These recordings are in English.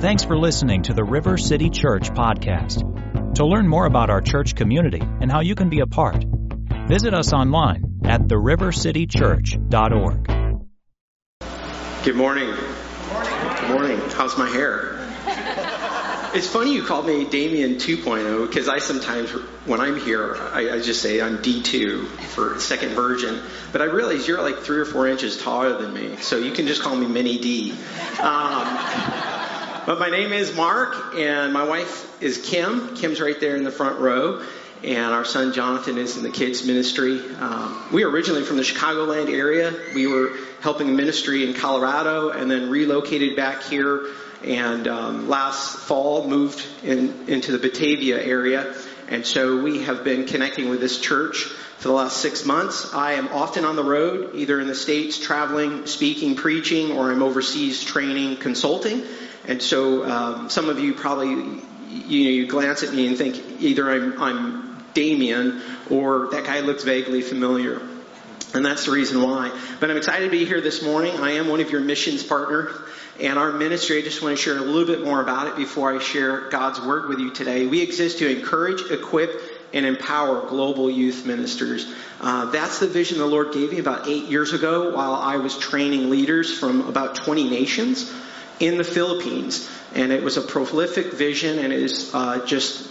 Thanks for listening to the River City Church podcast. To learn more about our church community and how you can be a part, visit us online at therivercitychurch.org. Good morning. Good morning. Good morning. How's my hair? It's funny you called me Damien 2.0 because I sometimes, when I'm here, I, I, just say I'm D2 for second version. But I realize you're like three or four inches taller than me, so you can just call me Mini D. Um, but my name is Mark, and my wife is Kim. Kim's right there in the front row. And our son Jonathan is in the kids ministry. Um, we are originally from the Chicagoland area. We were helping a ministry in Colorado and then relocated back here. And um, last fall moved in, into the Batavia area. And so we have been connecting with this church for the last six months. I am often on the road, either in the States, traveling, speaking, preaching, or I'm overseas training, consulting. And so um, some of you probably you know you glance at me and think either I'm, I'm Damien or that guy looks vaguely familiar. And that's the reason why. But I'm excited to be here this morning. I am one of your missions partners. And our ministry, I just want to share a little bit more about it before I share God's word with you today. We exist to encourage, equip, and empower global youth ministers. Uh, that's the vision the Lord gave me about eight years ago while I was training leaders from about 20 nations in the Philippines. And it was a prolific vision and it has uh, just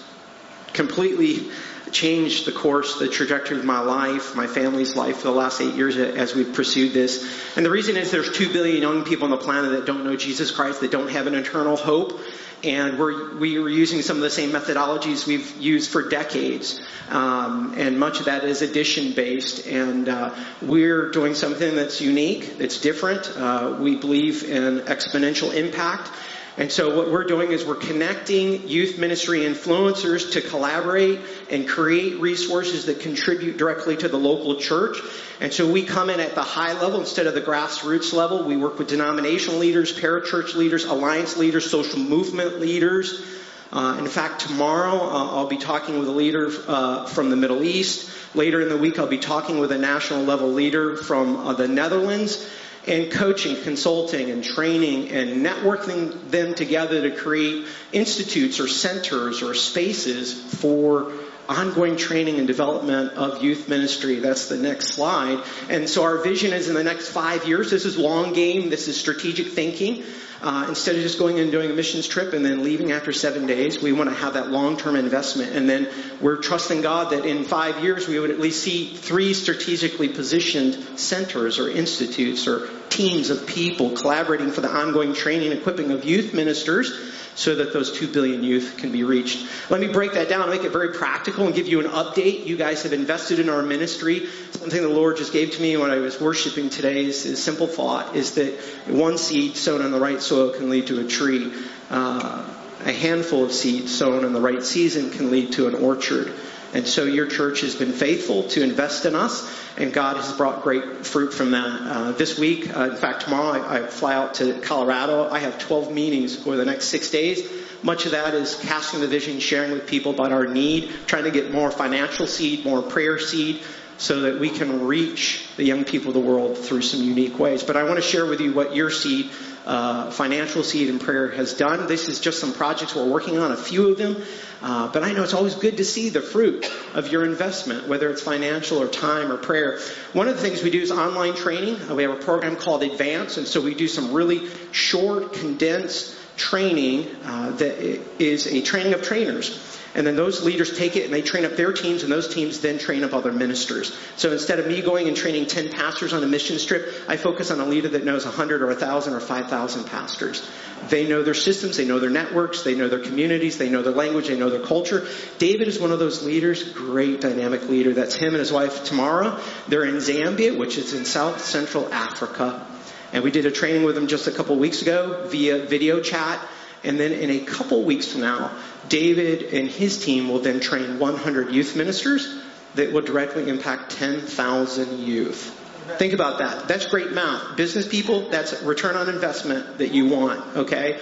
completely changed the course, the trajectory of my life, my family's life for the last eight years as we've pursued this. And the reason is there's two billion young people on the planet that don't know Jesus Christ, that don't have an eternal hope. And we're, we are using some of the same methodologies we've used for decades. Um, and much of that is addition based. And uh, we're doing something that's unique, that's different. Uh, we believe in exponential impact. And so what we're doing is we're connecting youth ministry influencers to collaborate and create resources that contribute directly to the local church. And so we come in at the high level instead of the grassroots level. We work with denominational leaders, parachurch leaders, alliance leaders, social movement leaders. Uh, in fact, tomorrow uh, I'll be talking with a leader uh, from the Middle East. Later in the week, I'll be talking with a national level leader from uh, the Netherlands and coaching, consulting, and training and networking them together to create institutes or centers or spaces for ongoing training and development of youth ministry. That's the next slide. And so our vision is in the next five years. This is long game. This is strategic thinking. Uh, instead of just going and doing a missions trip and then leaving after seven days, we want to have that long-term investment. And then we're trusting God that in five years we would at least see three strategically positioned centers or institutes or teams of people collaborating for the ongoing training and equipping of youth ministers so that those 2 billion youth can be reached. Let me break that down make it very practical and give you an update. You guys have invested in our ministry. Something the Lord just gave to me when I was worshiping today is, is simple thought is that one seed sown on the right soil can lead to a tree. Uh, a handful of seeds sown in the right season can lead to an orchard. And so your church has been faithful to invest in us, and God has brought great fruit from that. Uh, this week, uh, in fact, tomorrow I, I, fly out to Colorado. I have 12 meetings over the next six days. Much of that is casting the vision, sharing with people about our need, trying to get more financial seed, more prayer seed, so that we can reach the young people of the world through some unique ways. But I want to share with you what your seed uh, financial seed and prayer has done. This is just some projects we're working on, a few of them. Uh, but I know it's always good to see the fruit of your investment, whether it's financial or time or prayer. One of the things we do is online training. Uh, we have a program called Advance, and so we do some really short, condensed training uh, that is a training of trainers. And then those leaders take it and they train up their teams, and those teams then train up other ministers. So instead of me going and training 10 pastors on a mission trip, I focus on a leader that knows 100 or 1,000 or 5,000 pastors. They know their systems, they know their networks, they know their communities, they know their language, they know their culture. David is one of those leaders, great dynamic leader. That's him and his wife Tamara. They're in Zambia, which is in South Central Africa. And we did a training with them just a couple weeks ago via video chat. And then in a couple weeks from now, David and his team will then train 100 youth ministers that will directly impact 10,000 youth. Think about that. That's great math. Business people, that's return on investment that you want, okay?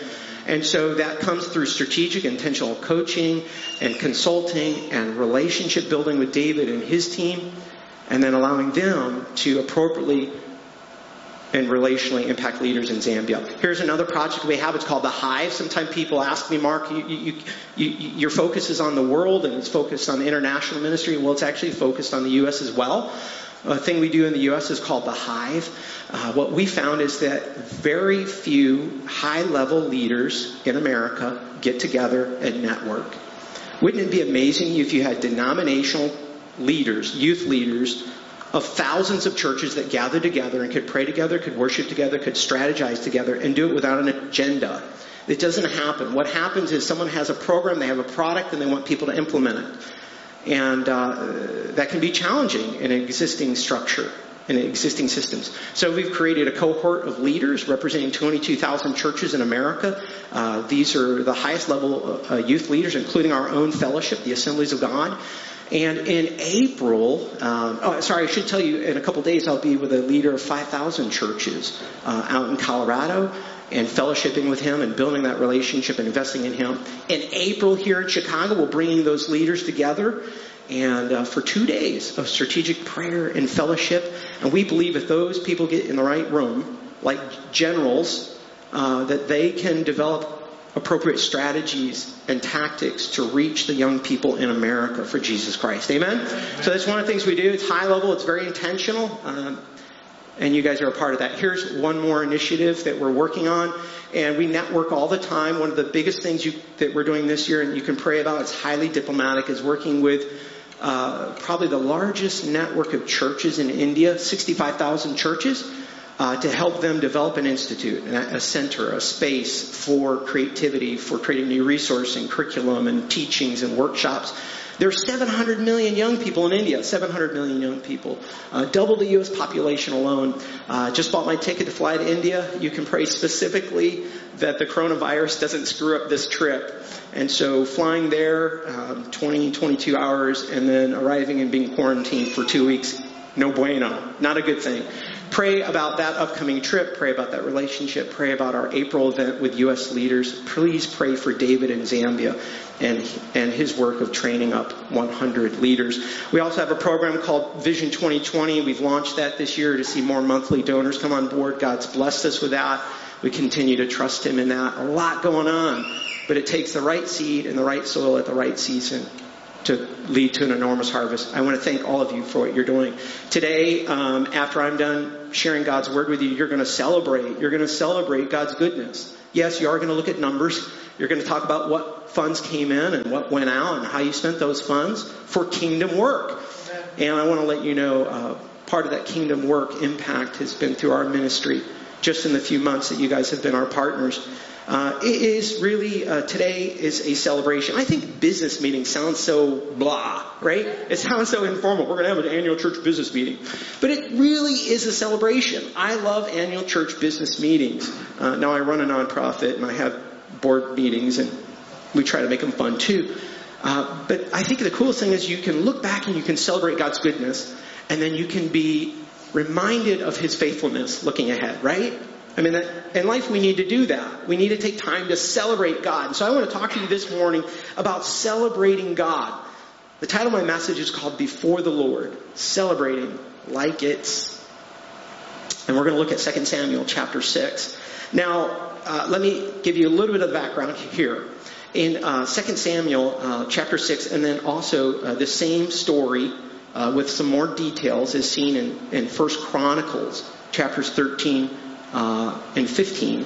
And so that comes through strategic, intentional coaching and consulting and relationship building with David and his team, and then allowing them to appropriately and relationally impact leaders in Zambia. Here's another project we have. It's called The Hive. Sometimes people ask me, Mark, you, you, you, your focus is on the world and it's focused on international ministry. Well, it's actually focused on the U.S. as well. A thing we do in the U.S. is called The Hive. Uh, what we found is that very few high level leaders in America get together and network. Wouldn't it be amazing if you had denominational leaders, youth leaders, of thousands of churches that gathered together and could pray together, could worship together, could strategize together, and do it without an agenda. It doesn't happen. What happens is someone has a program, they have a product, and they want people to implement it. And uh, that can be challenging in an existing structure, in existing systems. So we've created a cohort of leaders representing 22,000 churches in America. Uh, these are the highest level uh, youth leaders, including our own fellowship, the Assemblies of God. And in April, um, oh, sorry, I should tell you, in a couple days, I'll be with a leader of 5,000 churches uh, out in Colorado and fellowshipping with him and building that relationship and investing in him. In April here in Chicago, we're bringing those leaders together and uh, for two days of strategic prayer and fellowship. And we believe if those people get in the right room, like generals, uh, that they can develop appropriate strategies and tactics to reach the young people in America for Jesus Christ. Amen? Amen. So that's one of the things we do. It's high level, it's very intentional. Um, and you guys are a part of that. Here's one more initiative that we're working on, and we network all the time. One of the biggest things you, that we're doing this year, and you can pray about, it's highly diplomatic, is working with uh, probably the largest network of churches in India, 65,000 churches uh, to help them develop an institute, a center, a space for creativity, for creating new resource and curriculum and teachings and workshops. There's 700 million young people in India, 700 million young people, uh, double the U.S. population alone. Uh, just bought my ticket to fly to India. You can pray specifically that the coronavirus doesn't screw up this trip. And so flying there, um, 20, 22 hours, and then arriving and being quarantined for two weeks, no bueno. Not a good thing pray about that upcoming trip, pray about that relationship, pray about our April event with U.S. leaders. Please pray for David in Zambia and, and his work of training up 100 leaders. We also have a program called Vision 2020. We've launched that this year to see more monthly donors come on board. God's blessed us with that. We continue to trust Him in that. A lot going on, but it takes the right seed and the right soil at the right season to lead to an enormous harvest. I want to thank all of you for what you're doing. Today, um, after I'm done sharing God's word with you, you're going to celebrate. You're going to celebrate God's goodness. Yes, you are going to look at numbers. You're going to talk about what funds came in and what went out and how you spent those funds for kingdom work. And I want to let you know uh, part of that kingdom work impact has been through our ministry just in the few months that you guys have been our partners. Uh, it is really uh, today is a celebration. I think business meeting sounds so blah, right? It sounds so informal. We're going to have an annual church business meeting, but it really is a celebration. I love annual church business meetings. Uh, now I run a nonprofit and I have board meetings, and we try to make them fun too. Uh, but I think the coolest thing is you can look back and you can celebrate God's goodness, and then you can be reminded of His faithfulness looking ahead, right? I mean, in life we need to do that. We need to take time to celebrate God. And so I want to talk to you this morning about celebrating God. The title of my message is called Before the Lord, Celebrating Like It's. And we're going to look at 2 Samuel chapter 6. Now, uh, let me give you a little bit of background here. In uh, 2 Samuel uh, chapter 6, and then also uh, the same story uh, with some more details is seen in, in 1 Chronicles chapters 13 uh, and 15.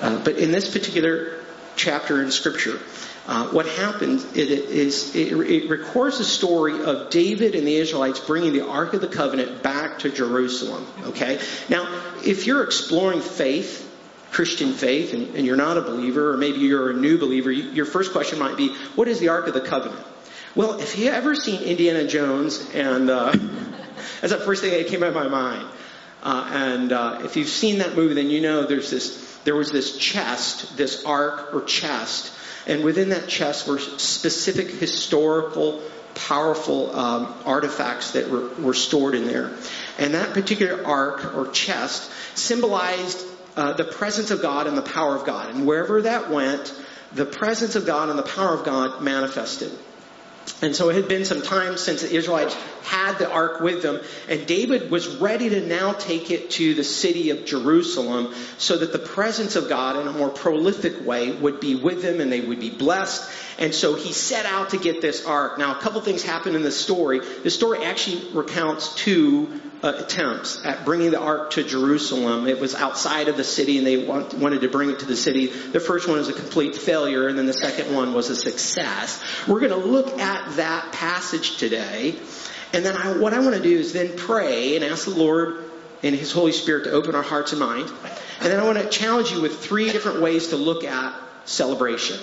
Uh, but in this particular chapter in Scripture, uh, what happens it is it, it, records the story of David and the Israelites bringing the Ark of the Covenant back to Jerusalem. Okay, now if you're exploring faith, Christian faith, and, and you're not a believer, or maybe you're a new believer, you, your first question might be, "What is the Ark of the Covenant?" Well, if you ever seen Indiana Jones, and uh, that's the first thing that came to my mind. Uh, and uh, if you've seen that movie, then you know there's this. There was this chest, this ark or chest, and within that chest were specific historical, powerful um, artifacts that were, were stored in there. And that particular ark or chest symbolized uh, the presence of God and the power of God. And wherever that went, the presence of God and the power of God manifested. And so it had been some time since the Israelites had the ark with them, and David was ready to now take it to the city of Jerusalem so that the presence of God in a more prolific way would be with them and they would be blessed. And so he set out to get this ark. Now, a couple things happen in the story. The story actually recounts two uh, attempts at bringing the ark to Jerusalem. It was outside of the city and they want, wanted to bring it to the city. The first one was a complete failure and then the second one was a success. We're going to look at that passage today. And then I, what I want to do is then pray and ask the Lord and His Holy Spirit to open our hearts and mind. And then I want to challenge you with three different ways to look at celebration.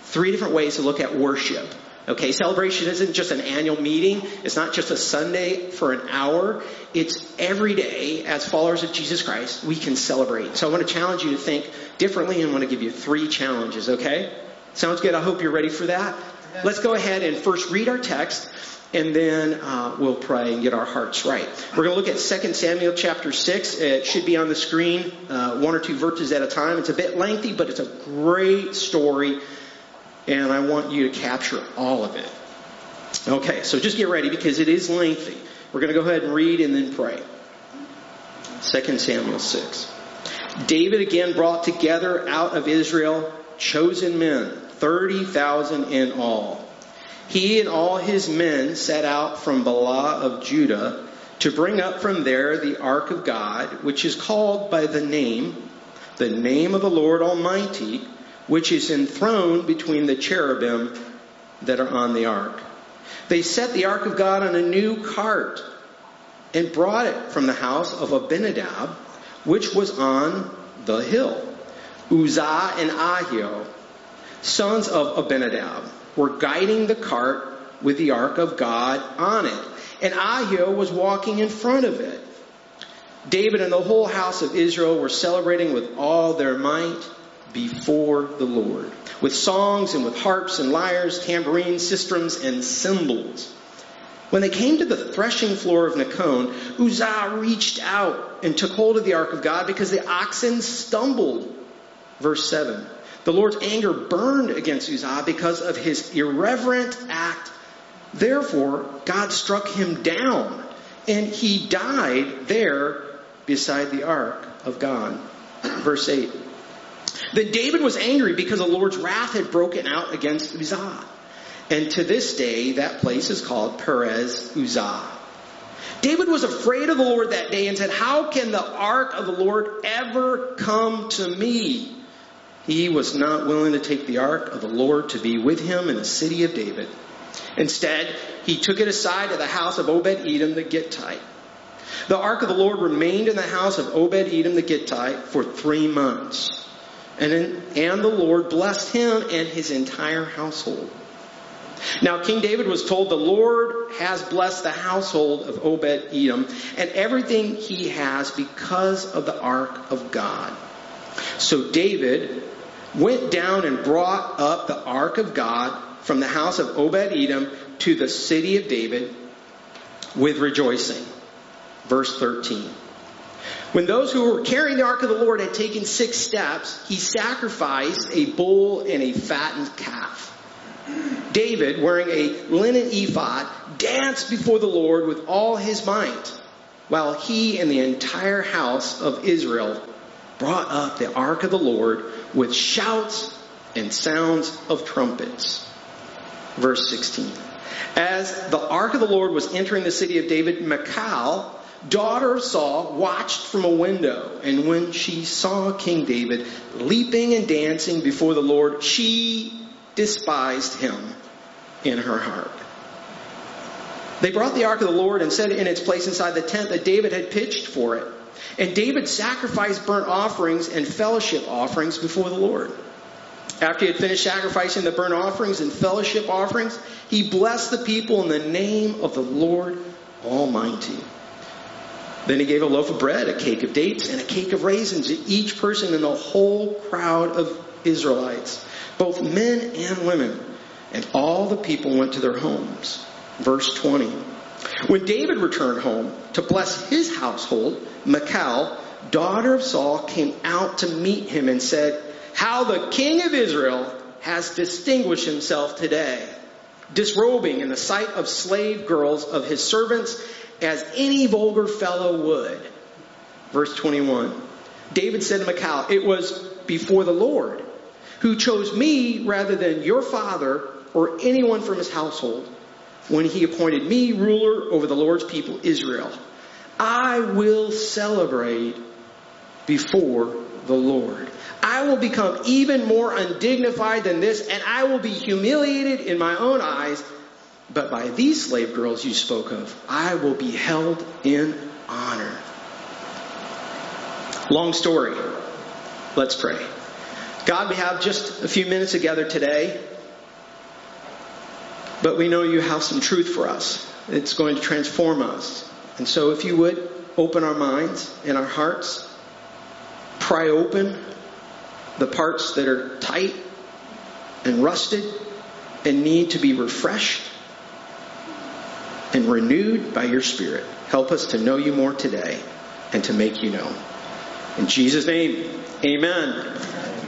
Three different ways to look at worship. Okay, celebration isn't just an annual meeting. It's not just a Sunday for an hour. It's every day as followers of Jesus Christ, we can celebrate. So I want to challenge you to think differently and I want to give you three challenges, okay? Sounds good. I hope you're ready for that. Let's go ahead and first read our text and then uh, we'll pray and get our hearts right. We're going to look at 2 Samuel chapter 6. It should be on the screen, uh, one or two verses at a time. It's a bit lengthy, but it's a great story and I want you to capture all of it. Okay, so just get ready because it is lengthy. We're going to go ahead and read and then pray. 2 Samuel 6. David again brought together out of Israel chosen men, 30,000 in all. He and all his men set out from Baalah of Judah to bring up from there the ark of God, which is called by the name, the name of the Lord Almighty, which is enthroned between the cherubim that are on the ark. They set the ark of God on a new cart and brought it from the house of Abinadab, which was on the hill. Uzzah and Ahio, sons of Abinadab, were guiding the cart with the ark of God on it, and Ahio was walking in front of it. David and the whole house of Israel were celebrating with all their might before the Lord, with songs and with harps and lyres, tambourines, sistrums, and cymbals. When they came to the threshing floor of Nacon, Uzzah reached out and took hold of the ark of God because the oxen stumbled. Verse 7. The Lord's anger burned against Uzzah because of his irreverent act. Therefore, God struck him down, and he died there beside the ark of God. Verse 8. Then David was angry because the Lord's wrath had broken out against Uzzah. And to this day, that place is called Perez Uzzah. David was afraid of the Lord that day and said, How can the ark of the Lord ever come to me? He was not willing to take the ark of the Lord to be with him in the city of David. Instead, he took it aside to the house of Obed Edom the Gittite. The ark of the Lord remained in the house of Obed Edom the Gittite for three months. And, and the Lord blessed him and his entire household. Now, King David was told, The Lord has blessed the household of Obed Edom and everything he has because of the ark of God. So David went down and brought up the ark of God from the house of Obed Edom to the city of David with rejoicing. Verse 13. When those who were carrying the ark of the Lord had taken six steps, he sacrificed a bull and a fattened calf. David, wearing a linen ephod, danced before the Lord with all his might, while he and the entire house of Israel brought up the ark of the Lord with shouts and sounds of trumpets. Verse 16. As the ark of the Lord was entering the city of David, Michal, daughter Saul watched from a window, and when she saw King David leaping and dancing before the Lord, she despised him in her heart. They brought the ark of the Lord and set it in its place inside the tent that David had pitched for it. And David sacrificed burnt offerings and fellowship offerings before the Lord. After he had finished sacrificing the burnt offerings and fellowship offerings, he blessed the people in the name of the Lord Almighty. Then he gave a loaf of bread, a cake of dates, and a cake of raisins to each person in the whole crowd of Israelites, both men and women. And all the people went to their homes. Verse 20. When David returned home to bless his household, Michal, daughter of Saul, came out to meet him and said, How the king of Israel has distinguished himself today. disrobing in the sight of slave girls of his servants as any vulgar fellow would. Verse 21. David said to Michal, It was before the Lord who chose me rather than your father or anyone from his household when he appointed me ruler over the Lord's people Israel. I will celebrate before the Lord. I will become even more undignified than this, and I will be humiliated in my own eyes. But by these slave girls you spoke of, I will be held in honor. Long story. Let's pray. God, we have just a few minutes together today, but we know you have some truth for us. It's going to transform us. And so if you would, open our minds and our hearts, pry open the parts that are tight and rusted and need to be refreshed and renewed by your Spirit. Help us to know you more today and to make you known. In Jesus' name, amen.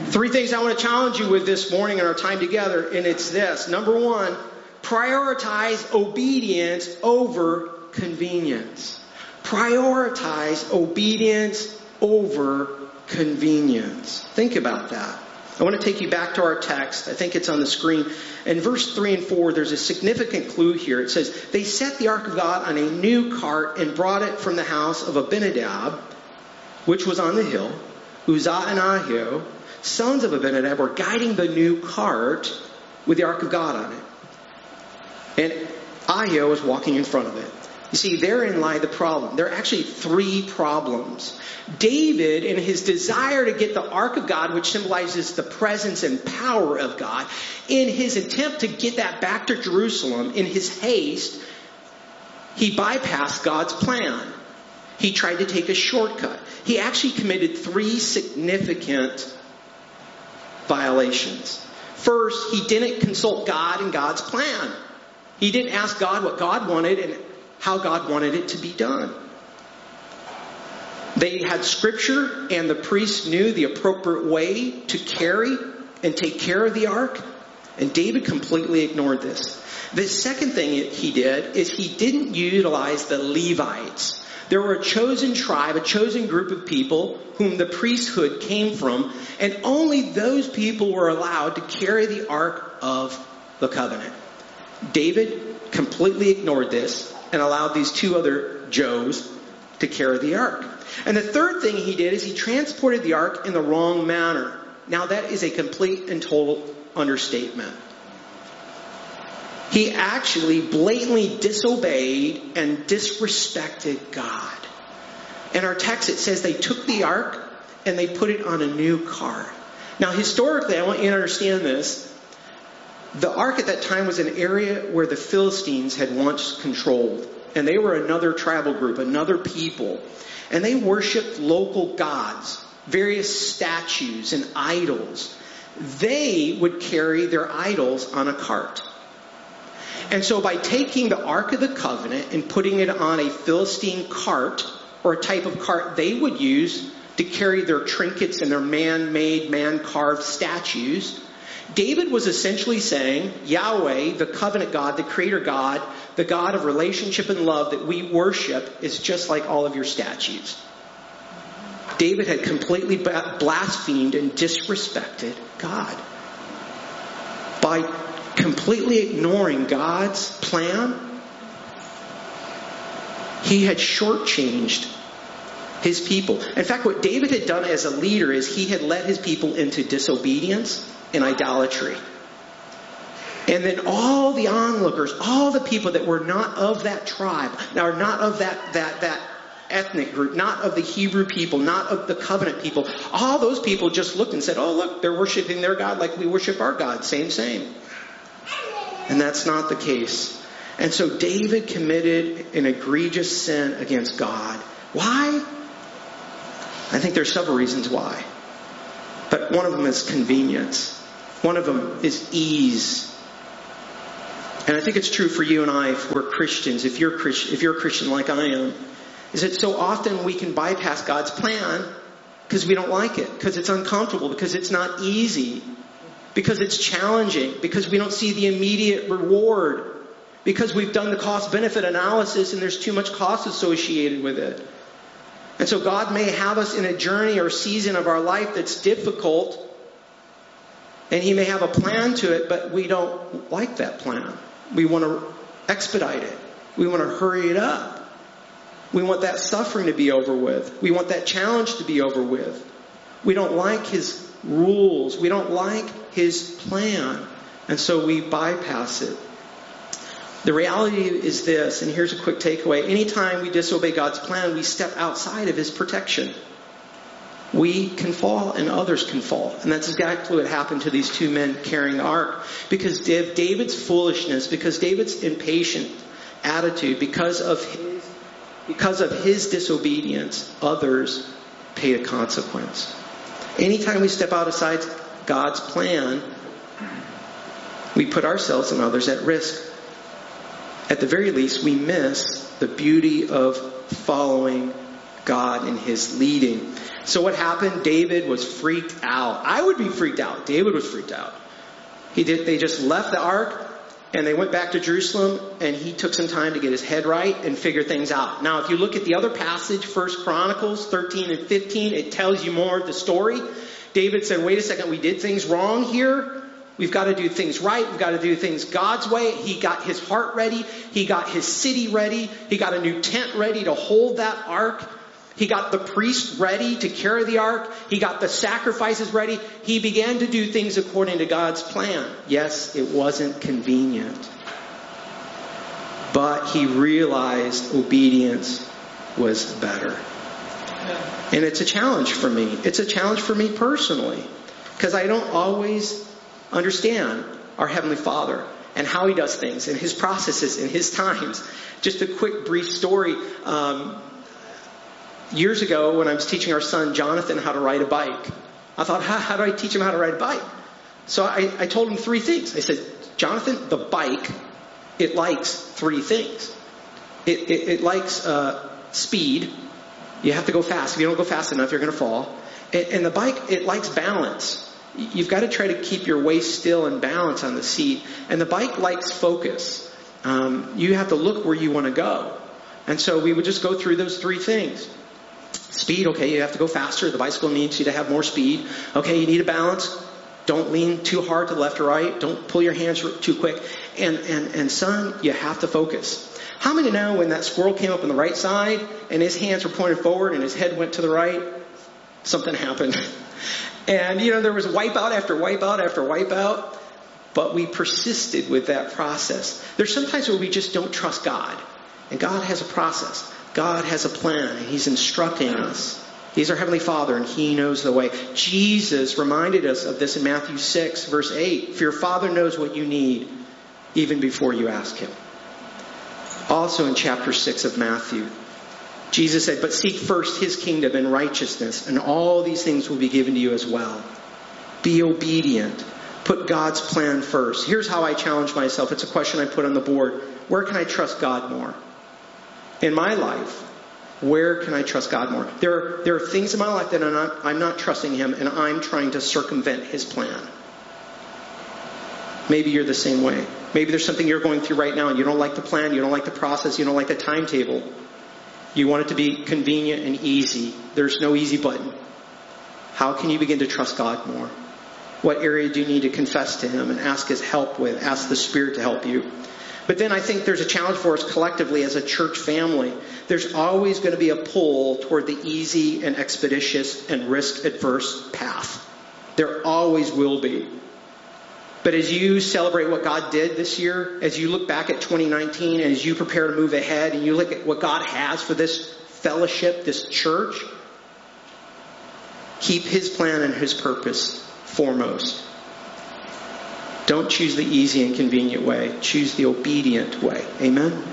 Three things I want to challenge you with this morning in our time together, and it's this. Number one, prioritize obedience over convenience. Prioritize obedience over convenience. Think about that. I want to take you back to our text. I think it's on the screen. In verse 3 and 4, there's a significant clue here. It says, They set the ark of God on a new cart and brought it from the house of Abinadab, which was on the hill. Uzzah and Ahio, sons of Abinadab, were guiding the new cart with the ark of God on it. And Ahio was walking in front of it. You see, therein lie the problem. There are actually three problems. David, in his desire to get the Ark of God, which symbolizes the presence and power of God, in his attempt to get that back to Jerusalem, in his haste, he bypassed God's plan. He tried to take a shortcut. He actually committed three significant violations. First, he didn't consult God and God's plan. He didn't ask God what God wanted and how God wanted it to be done. They had scripture and the priests knew the appropriate way to carry and take care of the ark. And David completely ignored this. The second thing he did is he didn't utilize the Levites. There were a chosen tribe, a chosen group of people whom the priesthood came from, and only those people were allowed to carry the ark of the covenant. David completely ignored this and allowed these two other Joes to carry the ark. And the third thing he did is he transported the ark in the wrong manner. Now that is a complete and total understatement. He actually blatantly disobeyed and disrespected God. In our text it says they took the ark and they put it on a new cart. Now historically, I want you to understand this. The ark at that time was an area where the Philistines had once controlled. And they were another tribal group, another people. And they worshiped local gods, various statues and idols. They would carry their idols on a cart. And so by taking the Ark of the Covenant and putting it on a Philistine cart, or a type of cart they would use to carry their trinkets and their man-made, man-carved statues, David was essentially saying, Yahweh, the covenant God, the creator God, the God of relationship and love that we worship is just like all of your statues. David had completely blasphemed and disrespected God. By completely ignoring God's plan, he had shortchanged his people. In fact, what David had done as a leader is he had led his people into disobedience and idolatry. And then all the onlookers, all the people that were not of that tribe, are not of that, that, that ethnic group, not of the Hebrew people, not of the covenant people, all those people just looked and said, oh look, they're worshiping their God like we worship our God. Same, same. And that's not the case. And so David committed an egregious sin against God. Why? I think there's several reasons why. But one of them is convenience. One of them is ease. And I think it's true for you and I if we're Christians, if you're, if you're a Christian like I am, is that so often we can bypass God's plan because we don't like it, because it's uncomfortable, because it's not easy. because it's challenging, because we don't see the immediate reward, because we've done the cost benefit analysis and there's too much cost associated with it. And so God may have us in a journey or season of our life that's difficult, and He may have a plan to it, but we don't like that plan. We want to expedite it. We want to hurry it up. We want that suffering to be over with. We want that challenge to be over with. We don't like His rules. We don't like His plan. And so we bypass it. The reality is this, and here's a quick takeaway. Anytime we disobey God's plan, we step outside of His protection. We can fall and others can fall. And that's exactly what happened to these two men carrying the ark. Because David's foolishness, because David's impatient attitude, because of his, because of his disobedience, others paid a consequence. Anytime we step outside God's plan, we put ourselves and others at risk. At the very least, we miss the beauty of following God in His leading. So what happened? David was freaked out. I would be freaked out. David was freaked out. He did, they just left the ark and they went back to Jerusalem and he took some time to get his head right and figure things out. Now, if you look at the other passage, First Chronicles 13 and 15, it tells you more of the story. David said, wait a second, we did things wrong here. We've got to do things right. We've got to do things God's way. He got his heart ready. He got his city ready. He got a new tent ready to hold that ark. He got the priest ready to carry the ark. He got the sacrifices ready. He began to do things according to God's plan. Yes, it wasn't convenient. But he realized obedience was better. And it's a challenge for me. It's a challenge for me personally. Because I don't always understand our Heavenly Father and how He does things and His processes and His times. Just a quick brief story. Um, years ago when I was teaching our son Jonathan how to ride a bike. I thought, how, how do I teach him how to ride a bike? So I, I told him three things. I said, Jonathan, the bike, it likes three things. It, it, it likes uh, speed. You have to go fast. If you don't go fast enough, you're going to fall. And, and the bike, it likes balance. You've got to try to keep your waist still and balance on the seat. And the bike likes focus. Um, you have to look where you want to go. And so we would just go through those three things. Speed, okay, you have to go faster. The bicycle needs you to have more speed. Okay, you need a balance. Don't lean too hard to the left or right. Don't pull your hands too quick. And, and, and son, you have to focus. How many know when that squirrel came up on the right side and his hands were pointed forward and his head went to the right? Something happened. And, you know, there was wipeout after wipeout after wipeout, but we persisted with that process. There's sometimes where we just don't trust God. And God has a process. God has a plan and He's instructing us. He's our Heavenly Father and He knows the way. Jesus reminded us of this in Matthew 6 verse 8. For your Father knows what you need even before you ask Him. Also in chapter 6 of Matthew, Jesus said, but seek first His kingdom and righteousness and all these things will be given to you as well. Be obedient. Put God's plan first. Here's how I challenge myself. It's a question I put on the board. Where can I trust God more? In my life, where can I trust God more? There are, there are things in my life that I'm not, I'm not trusting Him and I'm trying to circumvent His plan. Maybe you're the same way. Maybe there's something you're going through right now and you don't like the plan, you don't like the process, you don't like the timetable. You want it to be convenient and easy. There's no easy button. How can you begin to trust God more? What area do you need to confess to Him and ask His help with? Ask the Spirit to help you. But then I think there's a challenge for us collectively as a church family. There's always going to be a pull toward the easy and expeditious and risk adverse path. There always will be. But as you celebrate what God did this year, as you look back at 2019, and as you prepare to move ahead, and you look at what God has for this fellowship, this church, keep His plan and His purpose foremost. Don't choose the easy and convenient way. Choose the obedient way. Amen?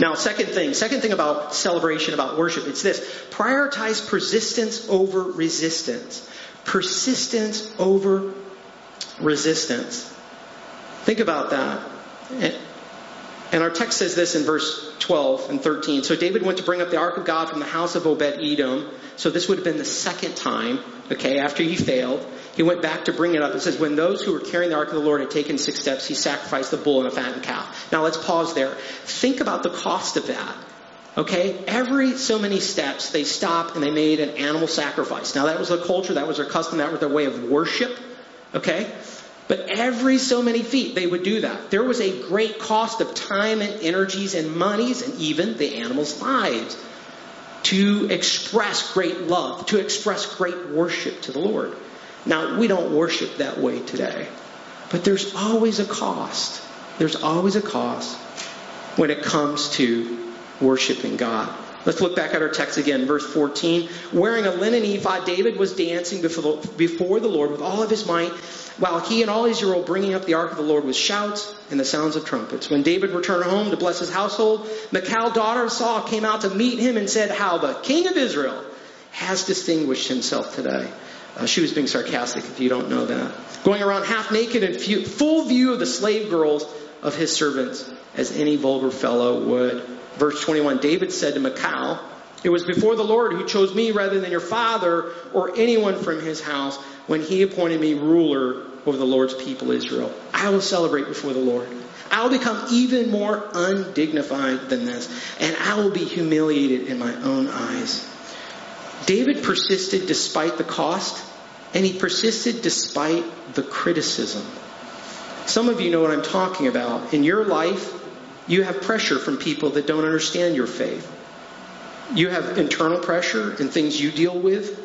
Now, second thing, second thing about celebration, about worship, it's this. Prioritize persistence over resistance. Persistence over resistance. Think about that. And, our text says this in verse 12 and 13. So David went to bring up the ark of God from the house of Obed Edom. So this would have been the second time, okay, after he failed. he went back to bring it up. It says, when those who were carrying the ark of the Lord had taken six steps, he sacrificed the bull and a fattened calf. Now let's pause there. Think about the cost of that. Okay? Every so many steps, they stopped and they made an animal sacrifice. Now that was their culture, that was their custom, that was their way of worship. Okay? But every so many feet, they would do that. There was a great cost of time and energies and monies and even the animals' lives to express great love, to express great worship to the Lord. Now, we don't worship that way today, but there's always a cost. There's always a cost when it comes to worshiping God. Let's look back at our text again, verse 14. Wearing a linen ephod, David was dancing before the Lord with all of his might, while he and all Israel bringing up the ark of the Lord with shouts and the sounds of trumpets. When David returned home to bless his household, Michal, daughter of Saul, came out to meet him and said, How the king of Israel has distinguished himself today. Uh, she was being sarcastic if you don't know that. Going around half naked and full view of the slave girls of his servants, as any vulgar fellow would. Verse 21, David said to Michal, It was before the Lord who chose me rather than your father or anyone from his house when he appointed me ruler over the Lord's people Israel. I will celebrate before the Lord. I will become even more undignified than this, and I will be humiliated in my own eyes. David persisted despite the cost, and he persisted despite the criticism. Some of you know what I'm talking about. In your life, you have pressure from people that don't understand your faith. You have internal pressure and things you deal with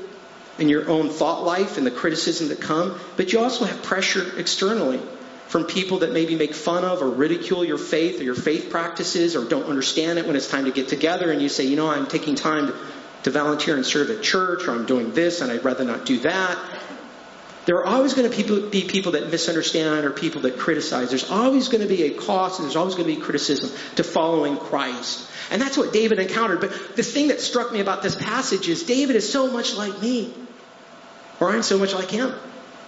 in your own thought life and the criticism that come, but you also have pressure externally from people that maybe make fun of or ridicule your faith or your faith practices or don't understand it when it's time to get together and you say, you know, I'm taking time to, volunteer and serve at church or I'm doing this and I'd rather not do that. There are always going to be people that misunderstand or people that criticize. There's always going to be a cost and there's always going to be criticism to following Christ. And that's what David encountered. But the thing that struck me about this passage is David is so much like me. Or I'm so much like him.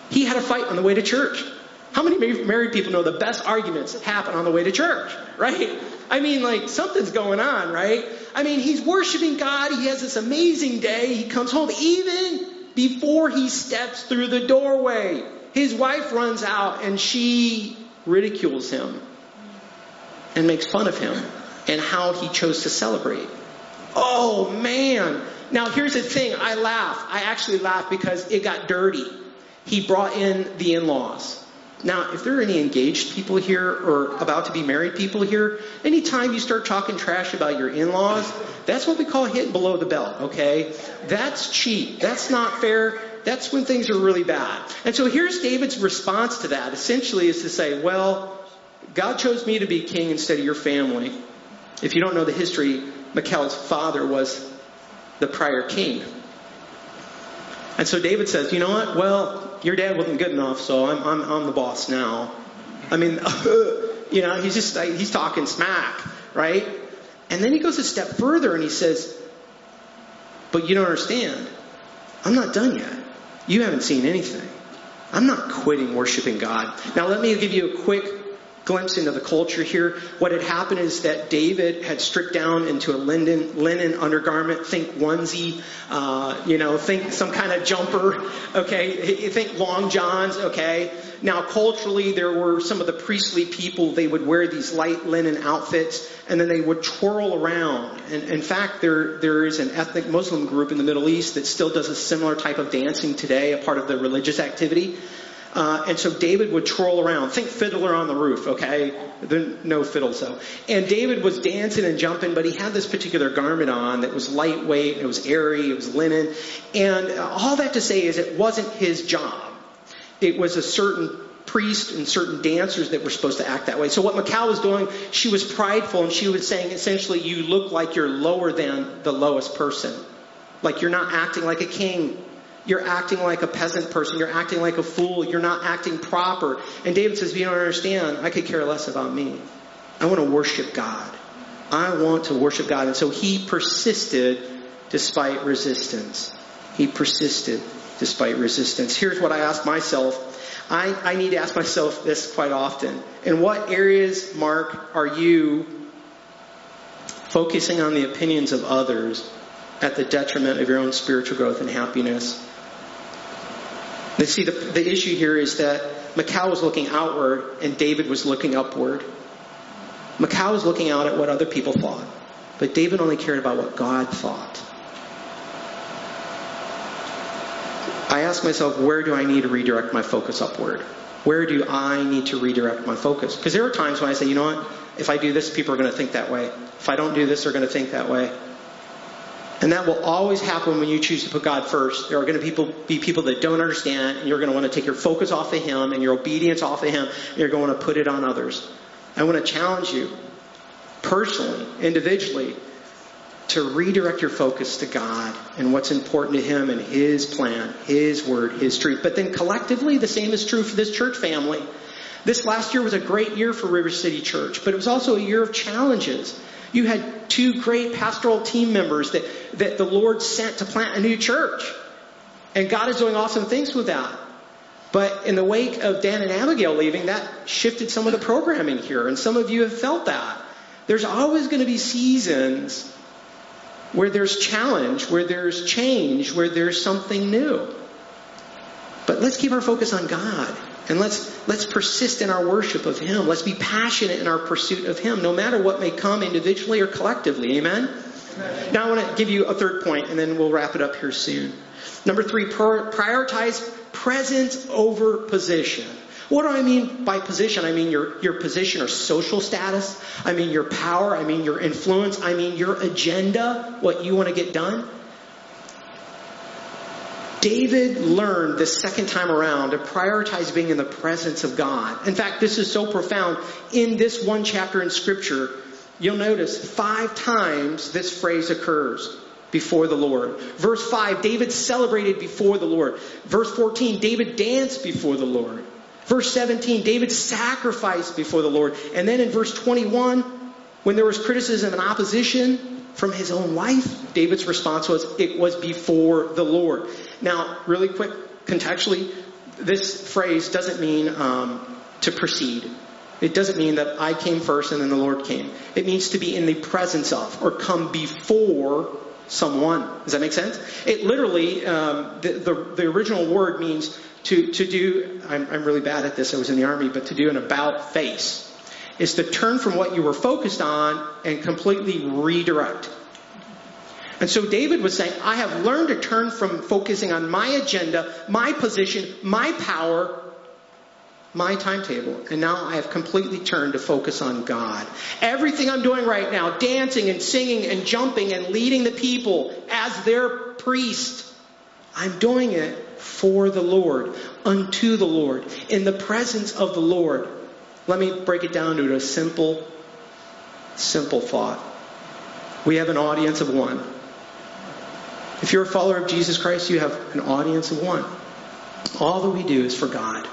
He had a fight on the way to church. How many married people know the best arguments happen on the way to church, right? I mean, like, something's going on, right? I mean, he's worshiping God. He has this amazing day. He comes home. Even before he steps through the doorway. His wife runs out and she ridicules him and makes fun of him and how he chose to celebrate. Oh man. Now here's the thing. I laugh. I actually laugh because it got dirty. He brought in the in-laws. Now, if there are any engaged people here or about to be married people here, anytime you start talking trash about your in-laws, that's what we call hitting below the belt, okay? That's cheap. That's not fair. That's when things are really bad. And so here's David's response to that, essentially is to say, well, God chose me to be king instead of your family. If you don't know the history, Michal's father was the prior king. And so David says, you know what? Well, your dad wasn't good enough, so I'm, I'm, I'm the boss now. I mean, you know, he's just, he's talking smack, right? And then he goes a step further and he says, but you don't understand. I'm not done yet. You haven't seen anything. I'm not quitting worshiping God. Now let me give you a quick glimpse into the culture here. What had happened is that David had stripped down into a linen, linen undergarment. Think onesie, uh, you know, think some kind of jumper. Okay, think long johns. Okay. Now, culturally, there were some of the priestly people. They would wear these light linen outfits, and then they would twirl around. And in fact, there there is an ethnic Muslim group in the Middle East that still does a similar type of dancing today, a part of the religious activity. Uh, and so David would twirl around. Think Fiddler on the Roof, okay? There, no fiddles though. And David was dancing and jumping, but he had this particular garment on that was lightweight, it was airy, it was linen. And all that to say is it wasn't his job. It was a certain priest and certain dancers that were supposed to act that way. So what Michal was doing, she was prideful and she was saying essentially you look like you're lower than the lowest person. Like you're not acting like a king. You're acting like a peasant person. You're acting like a fool. You're not acting proper. And David says, You don't understand. I could care less about me. I want to worship God. I want to worship God. And so he persisted despite resistance. He persisted despite resistance. Here's what I ask myself. I, I need to ask myself this quite often. In what areas, Mark, are you focusing on the opinions of others at the detriment of your own spiritual growth and happiness? But see, the, the issue here is that Michal was looking outward and David was looking upward. Michal was looking out at what other people thought, but David only cared about what God thought. I ask myself, where do I need to redirect my focus upward? Where do I need to redirect my focus? Because there are times when I say, you know what? If I do this, people are going to think that way. If I don't do this, they're going to think that way. And that will always happen when you choose to put God first. There are going to people, be people that don't understand, and you're going to want to take your focus off of Him and your obedience off of Him, and you're going to put it on others. I want to challenge you, personally, individually, to redirect your focus to God and what's important to Him and His plan, His word, His truth. But then collectively, the same is true for this church family. This last year was a great year for River City Church, but it was also a year of challenges. You had two great pastoral team members that, that the Lord sent to plant a new church. And God is doing awesome things with that. But in the wake of Dan and Abigail leaving, that shifted some of the programming here. And some of you have felt that. There's always going to be seasons where there's challenge, where there's change, where there's something new. But let's keep our focus on God. And let's, let's persist in our worship of Him. Let's be passionate in our pursuit of Him, no matter what may come individually or collectively. Amen? Amen. Now I want to give you a third point, and then we'll wrap it up here soon. Number three, prioritize presence over position. What do I mean by position? I mean your, your position or social status. I mean your power. I mean your influence. I mean your agenda, what you want to get done. David learned the second time around to prioritize being in the presence of God. In fact, this is so profound. In this one chapter in Scripture, you'll notice five times this phrase occurs before the Lord. Verse 5, David celebrated before the Lord. Verse 14, David danced before the Lord. Verse 17, David sacrificed before the Lord. And then in verse 21, when there was criticism and opposition from his own wife, David's response was, it was before the Lord. Now, really quick, contextually, this phrase doesn't mean um, to proceed. It doesn't mean that I came first and then the Lord came. It means to be in the presence of or come before someone. Does that make sense? It literally, um, the, the, the, original word means to, to do, I'm, I'm really bad at this, I was in the army, but to do an about face. Is to turn from what you were focused on and completely redirect. And so David was saying, I have learned to turn from focusing on my agenda, my position, my power, my timetable. And now I have completely turned to focus on God. Everything I'm doing right now, dancing and singing and jumping and leading the people as their priest, I'm doing it for the Lord, unto the Lord, in the presence of the Lord. Let me break it down to a simple, simple thought. We have an audience of one. If you're a follower of Jesus Christ, you have an audience of one. All that we do is for God.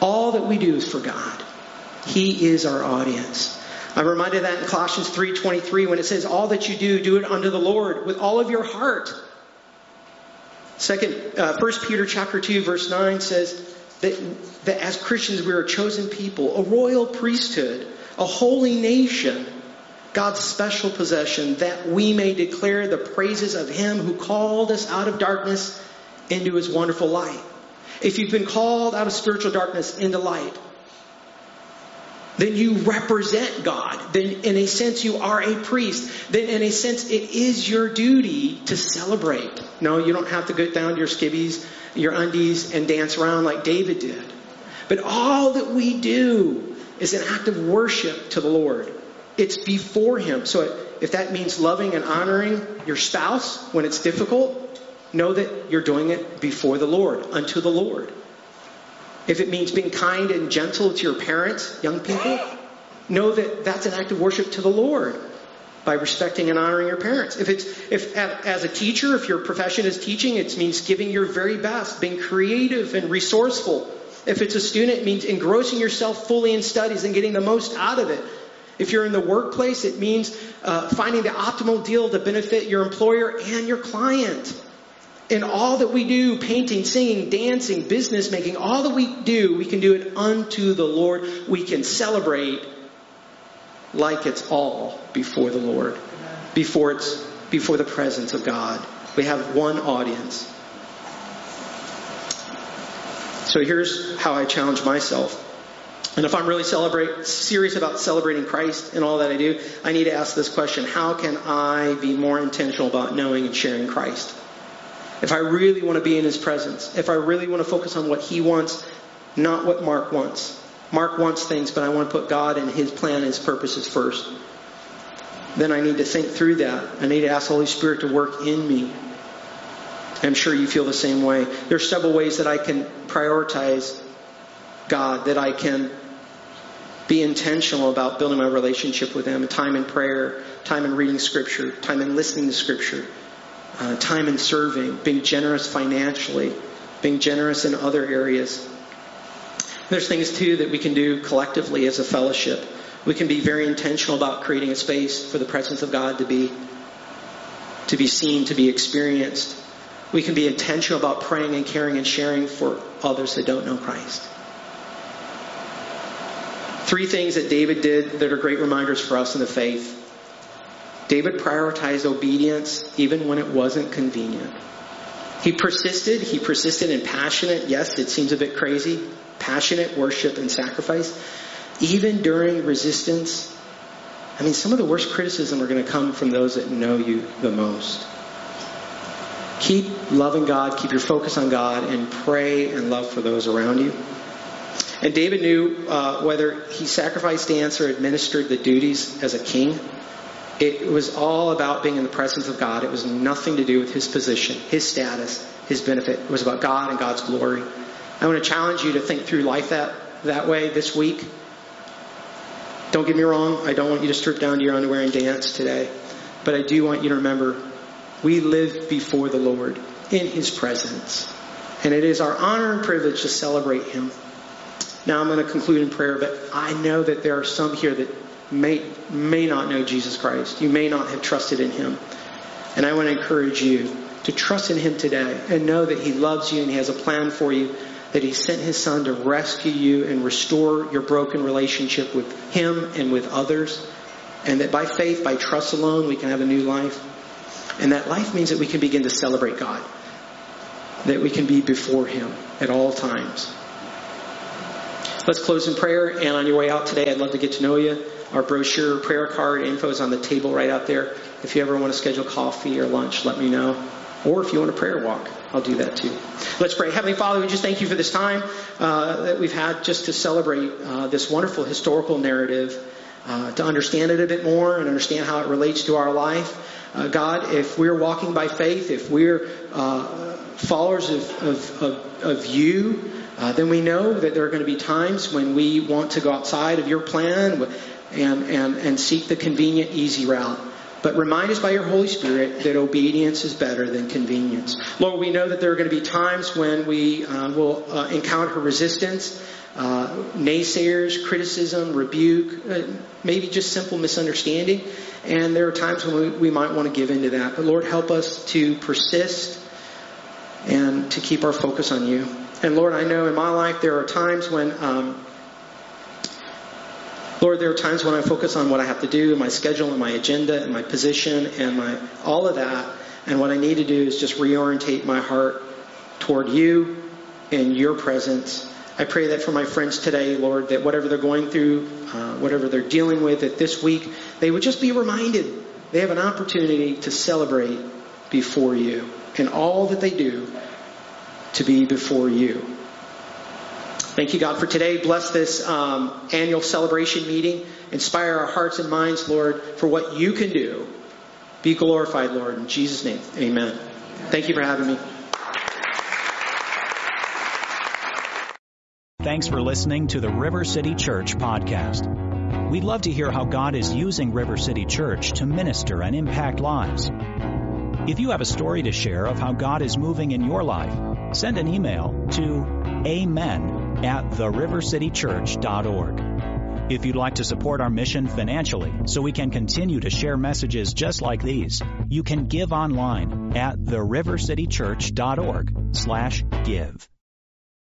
All that we do is for God. He is our audience. I'm reminded of that in Colossians 3:23 when it says, "All that you do, do it unto the Lord with all of your heart." Second, uh, 1 Peter chapter 2 verse 9 says that, that as Christians we are a chosen people, a royal priesthood, a holy nation, God's special possession, that we may declare the praises of Him who called us out of darkness into His wonderful light. If you've been called out of spiritual darkness into light, then you represent God. Then in a sense you are a priest. Then in a sense it is your duty to celebrate. No, you don't have to go down to your skivvies, your undies, and dance around like David did. But all that we do is an act of worship to the Lord. It's before Him. So if that means loving and honoring your spouse when it's difficult, know that you're doing it before the Lord, unto the Lord. If it means being kind and gentle to your parents, young people, know that that's an act of worship to the Lord by respecting and honoring your parents. If it's if as a teacher, if your profession is teaching, it means giving your very best, being creative and resourceful. If it's a student, it means engrossing yourself fully in studies and getting the most out of it. If you're in the workplace, it means uh, finding the optimal deal to benefit your employer and your client. In all that we do, painting, singing, dancing, business making, all that we do, we can do it unto the Lord. We can celebrate like it's all before the Lord, before it's before the presence of God. We have one audience. So here's how I challenge myself. And if I'm really celebrate, serious about celebrating Christ and all that I do, I need to ask this question How can I be more intentional about knowing and sharing Christ? If I really want to be in His presence, if I really want to focus on what He wants, not what Mark wants. Mark wants things, but I want to put God and His plan and His purposes first. Then I need to think through that. I need to ask the Holy Spirit to work in me. I'm sure you feel the same way. There are several ways that I can prioritize God, that I can be intentional about building my relationship with Him. Time in prayer, time in reading Scripture, time in listening to Scripture, uh, time in serving, being generous financially, being generous in other areas. There's things too that we can do collectively as a fellowship. We can be very intentional about creating a space for the presence of God to be to be seen, to be experienced. We can be intentional about praying and caring and sharing for others that don't know Christ. Three things that David did that are great reminders for us in the faith. David prioritized obedience even when it wasn't convenient. He persisted. He persisted in passionate, yes, it seems a bit crazy, passionate worship and sacrifice. Even during resistance, I mean, some of the worst criticism are going to come from those that know you the most. Keep loving God, keep your focus on God, and pray and love for those around you. And David knew uh, whether he sacrificed, danced, or administered the duties as a king, it was all about being in the presence of God. It was nothing to do with his position, his status, his benefit. It was about God and God's glory. I want to challenge you to think through life that, that way this week. Don't get me wrong, I don't want you to strip down to your underwear and dance today. But I do want you to remember we live before the Lord in His presence. And it is our honor and privilege to celebrate Him. Now I'm going to conclude in prayer, but I know that there are some here that may, may not know Jesus Christ. You may not have trusted in Him. And I want to encourage you to trust in Him today and know that He loves you and He has a plan for you, that He sent His Son to rescue you and restore your broken relationship with Him and with others. And that by faith, by trust alone, we can have a new life. And that life means that we can begin to celebrate God. That we can be before Him at all times. Let's close in prayer. And on your way out today, I'd love to get to know you. Our brochure, prayer card, info is on the table right out there. If you ever want to schedule coffee or lunch, let me know. Or if you want a prayer walk, I'll do that too. Let's pray. Heavenly Father, we just thank you for this time uh, that we've had just to celebrate uh, this wonderful historical narrative, uh, to understand it a bit more and understand how it relates to our life. Uh, God, if we're walking by faith, if we're uh, followers of, of, of, of you, uh, then we know that there are going to be times when we want to go outside of your plan and, and, and seek the convenient, easy route. But remind us by your Holy Spirit that obedience is better than convenience. Lord, we know that there are going to be times when we uh, will uh, encounter resistance, uh, naysayers, criticism, rebuke, uh, maybe just simple misunderstanding. And there are times when we, we might want to give into that. But Lord, help us to persist and to keep our focus on you. And Lord, I know in my life there are times when, um, Lord, there are times when I focus on what I have to do, my schedule, and my agenda, and my position, and my all of that. And what I need to do is just reorientate my heart toward you and your presence. I pray that for my friends today, Lord, that whatever they're going through, uh, whatever they're dealing with, that this week they would just be reminded they have an opportunity to celebrate before you and all that they do to be before you. Thank you, God, for today. Bless this um, annual celebration meeting. Inspire our hearts and minds, Lord, for what you can do. Be glorified, Lord. In Jesus' name, amen. Thank you for having me. Thanks for listening to the River City Church podcast. We'd love to hear how God is using River City Church to minister and impact lives. If you have a story to share of how God is moving in your life, send an email to amen at therivercitychurch.org. If you'd like to support our mission financially so we can continue to share messages just like these, you can give online at therivercitychurch.org slash give.